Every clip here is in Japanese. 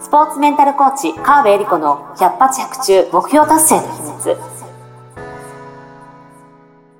スポーツメンタルコーチ川辺恵理子の百発百中目標達成の秘密。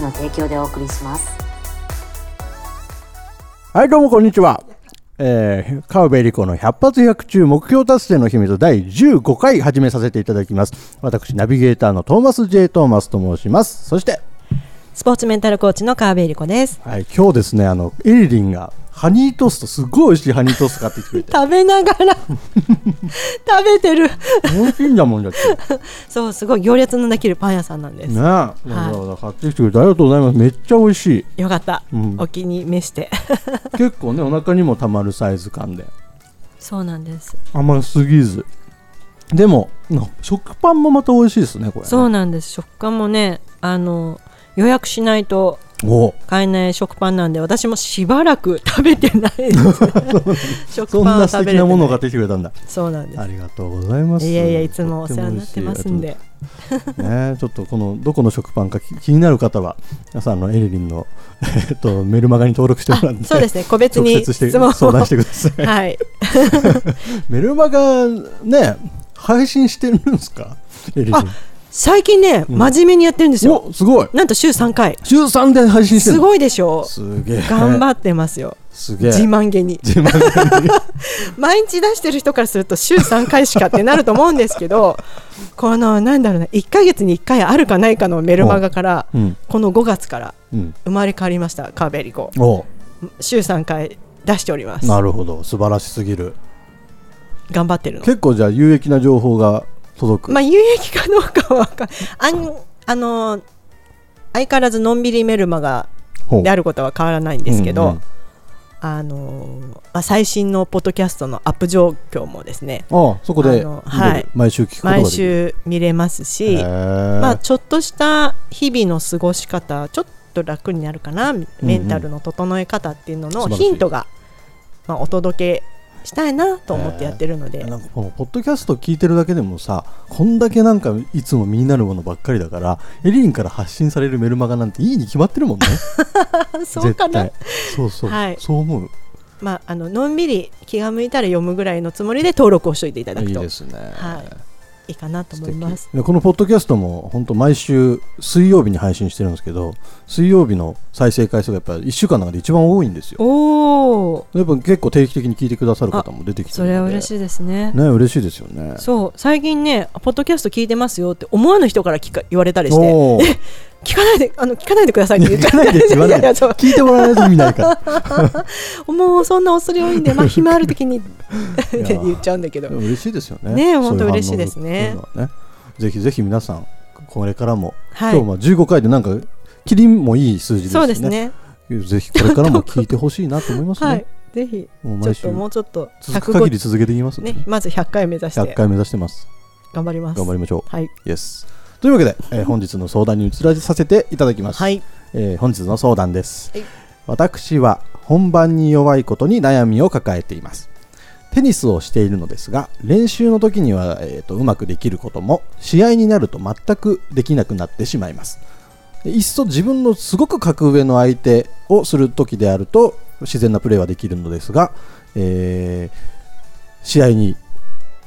の提供でお送りします。はいどうもこんにちは。えー、川辺理子の100発100中目標達成の秘密第15回始めさせていただきます。私、ナビゲーターのトーマス J. トーマスと申します。そして、スポーツメンタルコーチの川辺理子です。はい、今日ですね、あの、エリリンがハニートーストすごい美味しいハニートースト買ってきてくれて。食べながら。食べてる。美味しいんだもんだってそうすごい行列のできるパン屋さんなんです。ねはい、買ってきてくれてありがとうございます。めっちゃ美味しい。よかった、うん、お気に召して。結構ねお腹にもたまるサイズ感で。そうなんです。甘すぎず。でも食パンもまた美味しいですねこれ、ね、そうなんです。食感もねあの予約しないと買えない食パンなんで私もしばらく食べてないです。食パンは素敵なものを買ってきてくれた。んだそうなんです。ありがとうございます。いやいやいつもお世話になってますんで。ねちょっとこのどこの食パンか気になる方は皆さんのエリリンの、えっと、メルマガに登録してもらってそうですね。個別に相談してください。はい。メルマガね配信してるんですか？エリリン最近ね、うん、真面目にやってるんですよ。すごい。なんと週3回。週3で配信してるすごいでしょ？う。すげえ。頑張ってますよ。すげえ。自慢げに。自慢げに。毎日出してる人からすると週3回しかってなると思うんですけど、このなんだろうな、1か月に1回あるかないかのメルマガから、うん、この5月から生まれ変わりました、カーベリコ。週3回出しております。なるほど、素晴らしすぎる。頑張ってるの。結構じゃあ有益な情報が届く。まあ有益かどうかはかあんあの相変わらずのんびりメルマガであることは変わらないんですけど、うんうん、あのまあ、最新のポッドキャストのアップ状況もですねあそこで、はい、毎週聞く毎週見れますし、まあ、ちょっとした日々の過ごし方ちょっと楽になるかな、メンタルの整え方っていうののヒントが、まあ、お届けしたいなと思ってやってるので、えー、なんかこのポッドキャスト聞いてるだけでもさこんだけなんかいつも身になるものばっかりだからエリンから発信されるメルマガなんていいに決まってるもんね。そうかな。そうそう、はい、そう思う。まあ、あののんびり気が向いたら読むぐらいのつもりで登録をしておいていただくと。いいですね、はいいいかなと思います。このポッドキャストも本当毎週水曜日に配信してるんですけど水曜日の再生回数がやっぱり1週間の中で一番多いんですよ。おやっぱ結構定期的に聞いてくださる方も出てきてそれは嬉しいですね。ね嬉しいですよね。そう。最近ねポッドキャスト聞いてますよって思わぬ人から聞か言われたりして 聞かないであの聞かないでくださいって言っちゃないで言わない聞いてもらわないと意味ないから。もうそんな恐れ多いんでまあ暇ある時に。って言っちゃうんだけど。嬉しいですよね。ね本当嬉しいですね。ね。ぜひぜひ皆さんこれからも、はい、今日も15回でなんかキリンもいい数字ですね。そうですね。ぜひこれからも聞いてほしいなと思いますね。はい。ぜひもう毎週もうちょっと続く限り続けていきますね。まず100回目指して。100回目指してます。頑張ります。頑張りましょう。はい。Yes というわけで、えー、本日の相談に移らさせていただきます、はい。えー、本日の相談です、はい、私は本番に弱いことに悩みを抱えています。テニスをしているのですが練習の時には、えーと、うまくできることも試合になると全くできなくなってしまいます。いっそ自分のすごく格上の相手をする時であると自然なプレーはできるのですが、えー、試合に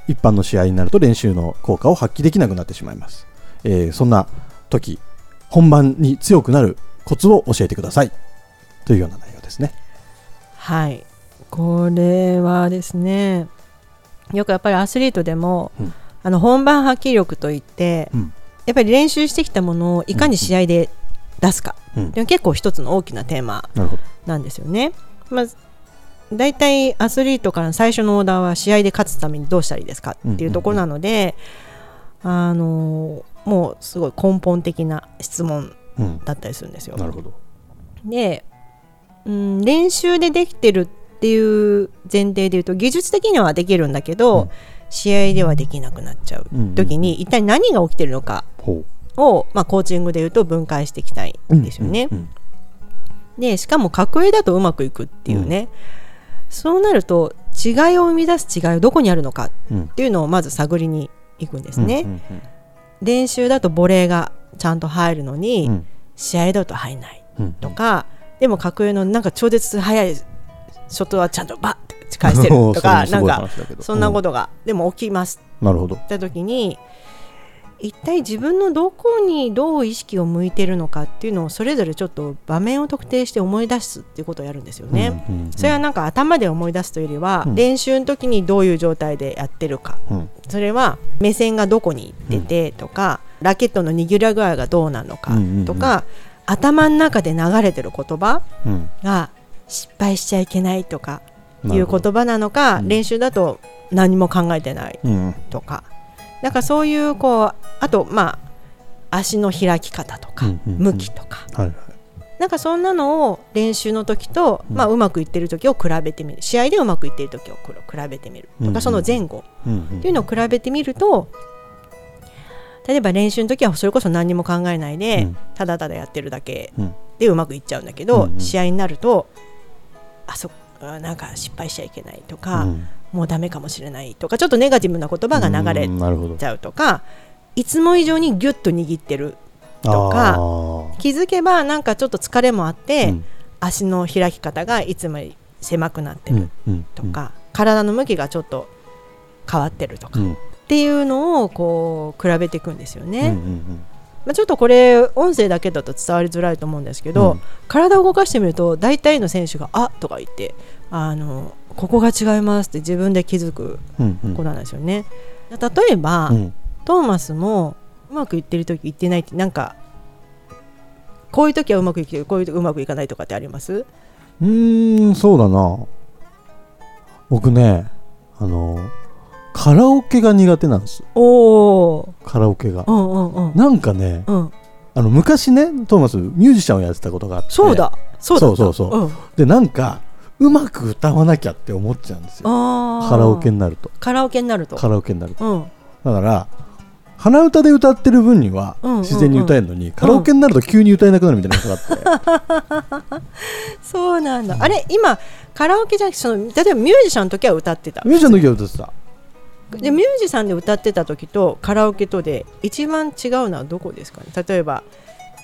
一般の試合になると練習の効果を発揮できなくなってしまいますえー、そんな時本番に強くなるコツを教えてください。というような内容ですね。はい。これはですねよくやっぱりアスリートでも、うん、あの本番発揮力といって、うん、やっぱり練習してきたものをいかに試合で出すか、うん、でも結構一つの大きなテーマなんですよね。まあ大体アスリートからの最初のオーダーは試合で勝つためにどうしたらいいですかっていうところなので、あのもうすごい根本的な質問だったりするんですよ。うん、なるほど。で、うん、練習でできてるっていう前提で言うと技術的にはできるんだけど、うん、試合ではできなくなっちゃう。時に、一体何が起きてるのかを、まあ、コーチングでいうと分解していきたいんですよね。でしかも格上だとうまくいくっていうね、そうなると違いを生み出す違いはどこにあるのかっていうのをまず探りに行くんですね。練習だとボレーがちゃんと入るのに、うん、試合だと入んないとか、うん、でも格上のなんか超絶速いショットはちゃんとバッて返してるとか なんかそんなことが、でも起きます。なるほど。った時に一体自分のどこにどう意識を向いてるのかっていうのをそれぞれちょっと場面を特定して思い出すっていうことをやるんですよね。うんうんうん、それはなんか頭で思い出すというよりは、うん、練習の時にどういう状態でやってるか、うん、それは目線がどこに出てとか、うん、ラケットの握ら具合がどうなのかとか、うんうんうん、頭の中で流れてる言葉が失敗しちゃいけないとかいう言葉なのか、練習だと何も考えてないとか。なんかそういうこうあとまあ足の開き方とか、向きとか、はいはい、なんかそんなのを練習の時と、まあ、うまくいってる時を比べてみる。試合でうまくいってる時を比べてみるとか、その前後。っていうのを比べてみると例えば練習の時はそれこそ何も考えないで、ただただやってるだけでうまくいっちゃうんだけど、試合になるとあそなんか失敗しちゃいけないとか、もうダメかもしれないとかちょっとネガティブな言葉が流れちゃうとかいつも以上にギュッと握ってるとか気づけばなんかちょっと疲れもあって、うん、足の開き方がいつもより狭くなってるとか、うん、体の向きがちょっと変わってるとか、うん、っていうのをこう比べていくんですよね。まあ、ちょっとこれ音声だけだと伝わりづらいと思うんですけど、体を動かしてみると大体の選手が「あとか言ってあのここが違いますって自分で気づく子なんですよね。うんうん、例えば、うん、トーマスもうまくいってる時言ってないってなんかこういう時はうまくいくこういう時うまくいかないとかってあります？うんそうだな。僕ねあのカラオケが苦手なんです。おカラオケが、うんうんうん、なんかね、うん、あの昔ねトーマスミュージシャンをやってたことがあって。そうだ。そうそうそうそう、うん、でなんかうまく歌わなきゃって思っちゃうんですよ。カラオケになると。カラオケになると。カラオケになると、うん、だから鼻歌で歌ってる分には自然に歌えるのに、うんうんうん、カラオケになると急に歌えなくなるみたいなことがあって、そうなんだ、あれ今カラオケじゃなくてその例えばミュージシャンの時は歌ってた。ミュージシャンの時は歌ってたでミュージシャンで歌ってた時とカラオケとで一番違うのはどこですかね？例えば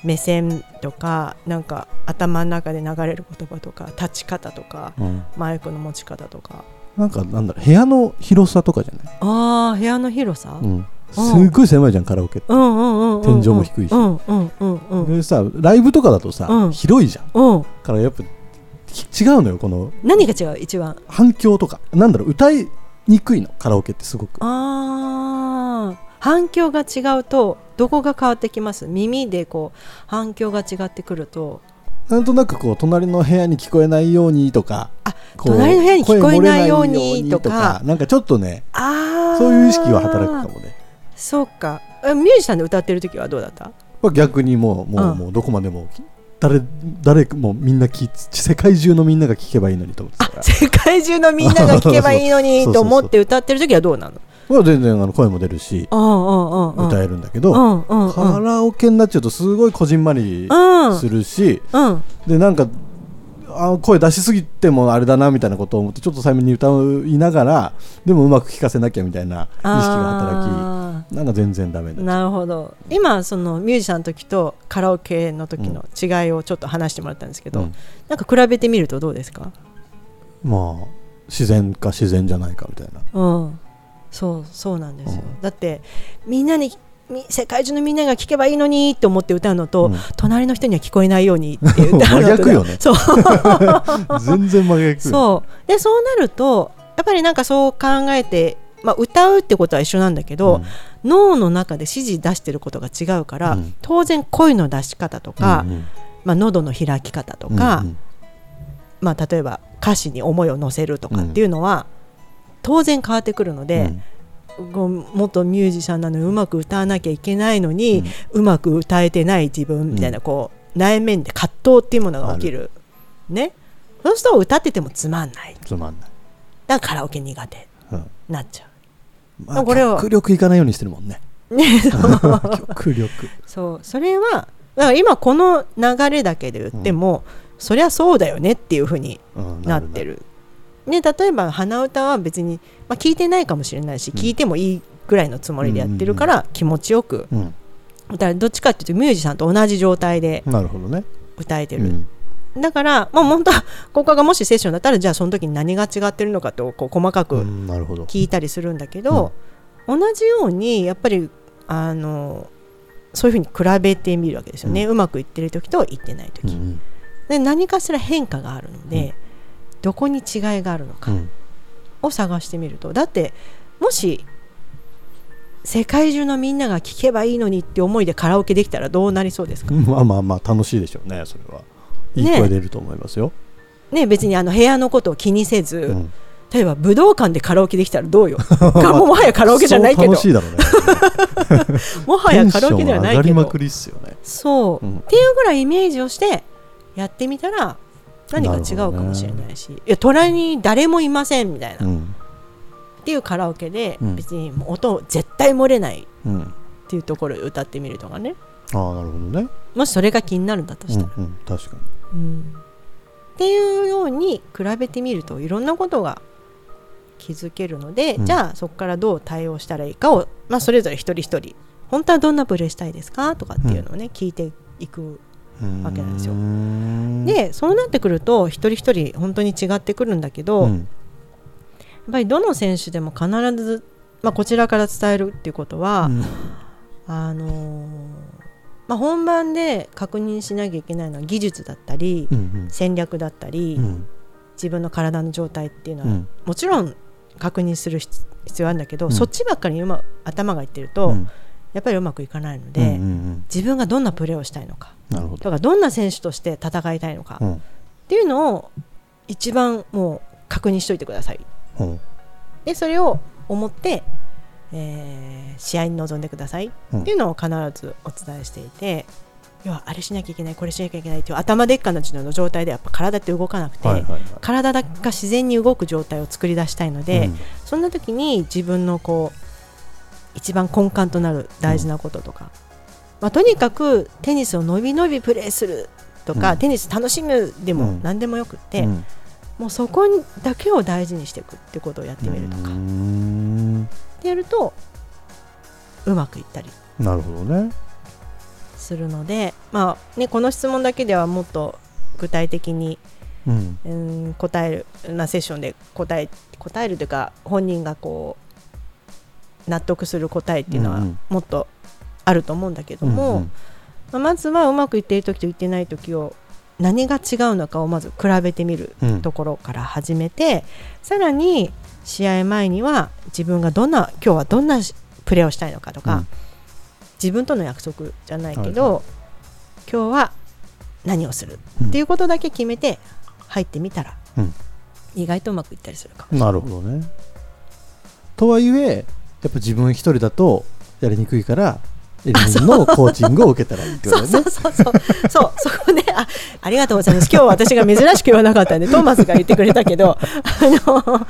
目線とかなんか頭の中で流れる言葉とか立ち方とか、うん、マイクの持ち方とか。なんかなんだろう部屋の広さとかじゃない？ああ部屋の広さ、うん、すっごい狭いじゃんカラオケって、うんうんうん、天井も低いし、うんうんうんでさライブとかだとさ、広いじゃん、うん、からやっぱ違うのよこの何が違う？一番。反響とか。なんだろう歌いにくいのカラオケってすごく。ああ反響が違うとどこが変わってきます？耳でこう反響が違ってくると。なんとなくこう隣の部屋に聞こえないようにとかあ隣の部屋に聞こえないようにとか。なんかちょっとねそういう意識は働くかもね。そうか。ミュージシャンで歌ってる時はどうだった？逆にもうもううん、もうどこまでも誰誰もみんな聞世界中のみんなが聞けばいいのにと思って世界中のみんなが聞けばいいのにと思って歌ってる時はどうなの？は全然あの声も出るし歌えるんだけどカラオケになっちゃうとすごいこじんまりするしでなんかあ声出しすぎてもあれだなみたいなことを思ってちょっと最後に歌いながらでもうまく聴かせなきゃみたいな意識が働きなんか全然ダメなるほど。今そのミュージシャンの時とカラオケの時の違いをちょっと話してもらったんですけど、うん、なんか比べてみるとどうですか？まあ自然か自然じゃないかみたいな、うん、そうそうなんですよ、うん、だってみんなに世界中のみんなが聞けばいいのにって思って歌うのと、うん、隣の人には聞こえないようにって歌うのとよね。そう。全然真逆そう。でそうなるとやっぱりなんかそう考えて、まあ、歌うってことは一緒なんだけど、うん、脳の中で指示出してることが違うから、うん、当然声の出し方とか、うんうん、まあ、喉の開き方とか、うんうん、まあ、例えば歌詞に思いを乗せるとかっていうのは、当然変わってくるので、元ミュージシャンなのにうまく歌わなきゃいけないのに、うん、うまく歌えてない自分みたいな、こう内面で葛藤っていうものが起きる、ね、そうすると歌っててもつまんない。つまんない。だからカラオケ苦手、うん、なっちゃうまあ、これは。極力いかないようにしてるもんね。ね、極力。そう。それはだから今この流れだけで言っても、うん、そりゃそうだよねっていうふうになってる。うん、ね、例えば鼻歌は別に、まあ、聞いてないかもしれないし、うん、聞いてもいいぐらいのつもりでやってるから気持ちよく、だからどっちかっていうとミュージシャンと同じ状態で歌えてる。だから、まあ、本当はここがもしセッションだったらじゃあその時に何が違ってるのかとこう細かく聞いたりするんだけど、同じようにやっぱりあのそういうふうに比べてみるわけですよね、うん、うまくいってる時といってない時、うん、で何かしら変化があるので、うん、どこに違いがあるのかを探してみると。だってもし世界中のみんなが聴けばいいのにって思いでカラオケできたらどうなりそうですか？まあまあまあ楽しいでしょうねそれはいい声出ると思いますよ。ね。別にあの部屋のことを気にせず、例えば武道館でカラオケできたらどうよ。もはやカラオケじゃないけど。楽しいだろう。ねもはやカラオケではないけど、ね、そう、うん、っていうぐらいイメージをしてやってみたら何か違うかもしれないし、ね、いや隣に誰もいませんみたいな、うん、っていうカラオケで別に音絶対漏れない。っていうところで歌ってみるとかね、ああなるほどね。もしそれが気になるんだとしたら、うんうん、確かに、うん、っていうように比べてみるといろんなことが気づけるので、うん、じゃあそこからどう対応したらいいかを、まあ、それぞれ一人一人。本当はどんなプレーしたいですかとかっていうのをね、うん、聞いていくわけなんですよ。でそうなってくると一人一人本当に違ってくるんだけど、うん、やっぱりどの選手でも必ず、まあ、こちらから伝えるっていうことは、あのー、まあ、本番で確認しなきゃいけないのは技術だったり、うんうん、戦略だったり、自分の体の状態っていうのは、もちろん確認する必要あるんだけど、うん、そっちばっかり今頭がいってると、うん、やっぱりうまくいかないので、うんうんうん、自分がどんなプレーをしたいのかとかどんな選手として戦いたいのか、っていうのを一番もう確認しといてください。でそれを思って、えー、試合に臨んでください。っていうのを必ずお伝えしていて。要はあれしなきゃいけないこれしなきゃいけないっていう頭でっかの状態でやっぱ体って動かなくて、はいはいはい、体が自然に動く状態を作り出したいので、うん、そんな時に自分のこう一番根幹となる大事なこととか、うん、まあ、とにかくテニスを伸び伸びプレーするとか、うん、テニス楽しむでも何でもよくって、もうそこにだけを大事にしていくってことをやってみるとかってやるとうまくいったりなるほどね。するので、まあね、この質問だけではもっと具体的に、うん、うん答えるなセッションで答え答えるというか本人がこう納得する答えっていうのはもっとあると思うんだけども、うんうん、まあ、まずはうまくいっている時といってない時を何が違うのかをまず比べてみるところから始めて、うん、さらに試合前には自分がどんな今日はどんなプレーをしたいのかとか、自分との約束じゃないけど、はいはい、今日は何をするっていうことだけ決めて入ってみたら、うん、意外とうまくいったりするかもなるほどね。とはいえやっぱ自分一人だとやりにくいからのコーチングを受けたらいいってことね。そうそうそうそう そこねあありがとうございます。今日私が珍しく言わなかったんでトーマスが言ってくれたけど あの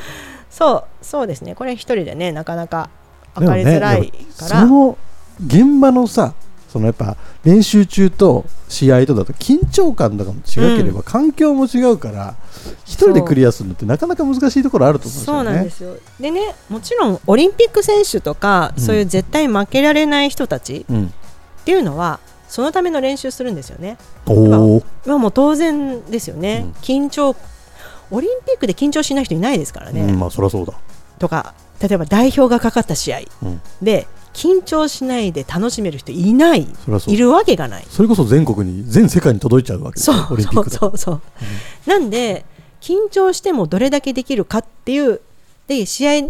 そうそうですねこれ一人でねなかなか分かりづらいから。ね、現場のさそのやっぱ練習中と試合とだと緊張感とかも違ければ、環境も違うから一人でクリアするのってなかなか難しいところあると思うんですよね。そうなんですよ。でねもちろんオリンピック選手とか、うん、そういう絶対負けられない人たちっていうのは、そのための練習するんですよね。おまもう当然ですよね、うん、緊張オリンピックで緊張しない人いないですからね。うん、まあそりゃそうだ。とか例えば代表がかかった試合で、緊張しないで楽しめる人いない。いるわけがない。それこそ全国に全世界に届いちゃうわけですよオリンピックそうそうそう、う。ん、なんで緊張してもどれだけできるかっていうで試合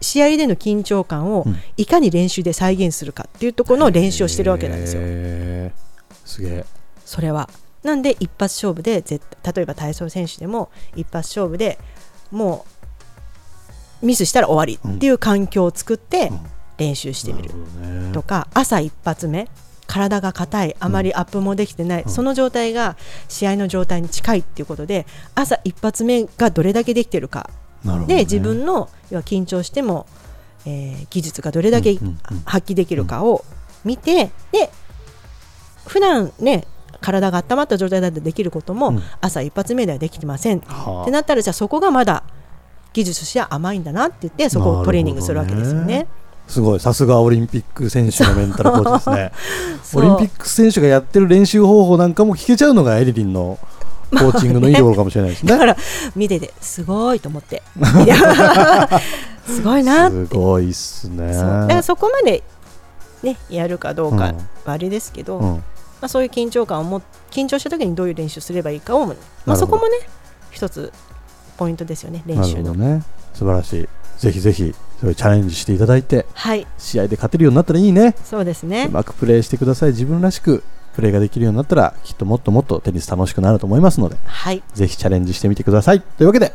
試合での緊張感をいかに練習で再現するかっていうところの練習をしてるわけなんですよ。すげえ。それは。なんで一発勝負で絶例えば体操選手でも一発勝負でもうミスしたら終わりっていう環境を作って、うん練習してみるとか、朝一発目体が硬いあまりアップもできてない、うん、その状態が試合の状態に近いっていうことで朝一発目がどれだけできてるか、ね、で自分の要は緊張してもえー、技術がどれだけ発揮できるかを見て、で普段ね体が温まった状態だとできることも、朝一発目ではできてません、ってなったらじゃあそこがまだ技術としては甘いんだなって言ってそこをトレーニングするわけですよね。すごい。さすがオリンピック選手のメンタルコーチですね。オリンピック選手がやってる練習方法なんかも聞けちゃうのがエリリンのコーチングのいいところかもしれないですね。だから見ててすごいと思って。すごいなすごいっすね。だからそこまでねやるかどうかはあれですけど、うん、まあそういう緊張感をも緊張した時にどういう練習すればいいかを、まあそこもね一つポイントですよね練習の。ね素晴らしい。ぜひぜひそれチャレンジしていただいて、はい、試合で勝てるようになったらいいね。そうですね。うまくプレーしてください。自分らしくプレーができるようになったらきっともっともっとテニス楽しくなると思いますので、はい、ぜひチャレンジしてみてくださいというわけで、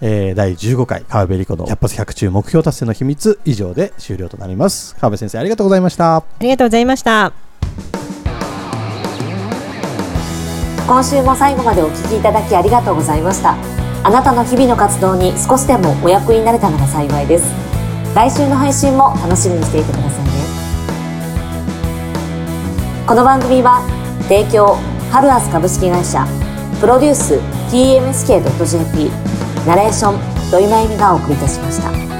えー、第15回川辺理子の100発100中目標達成の秘密以上で終了となります川辺先生ありがとうございましたありがとうございました今週も最後までお聞きいただきありがとうございましたあなたの日々の活動に少しでもお役になれたなら幸いです来週の配信も楽しみにしていてくださいねこの番組は提供ハルアス株式会社プロデュース TMSK.jp ナレーション土井真由美がお送りいたしました。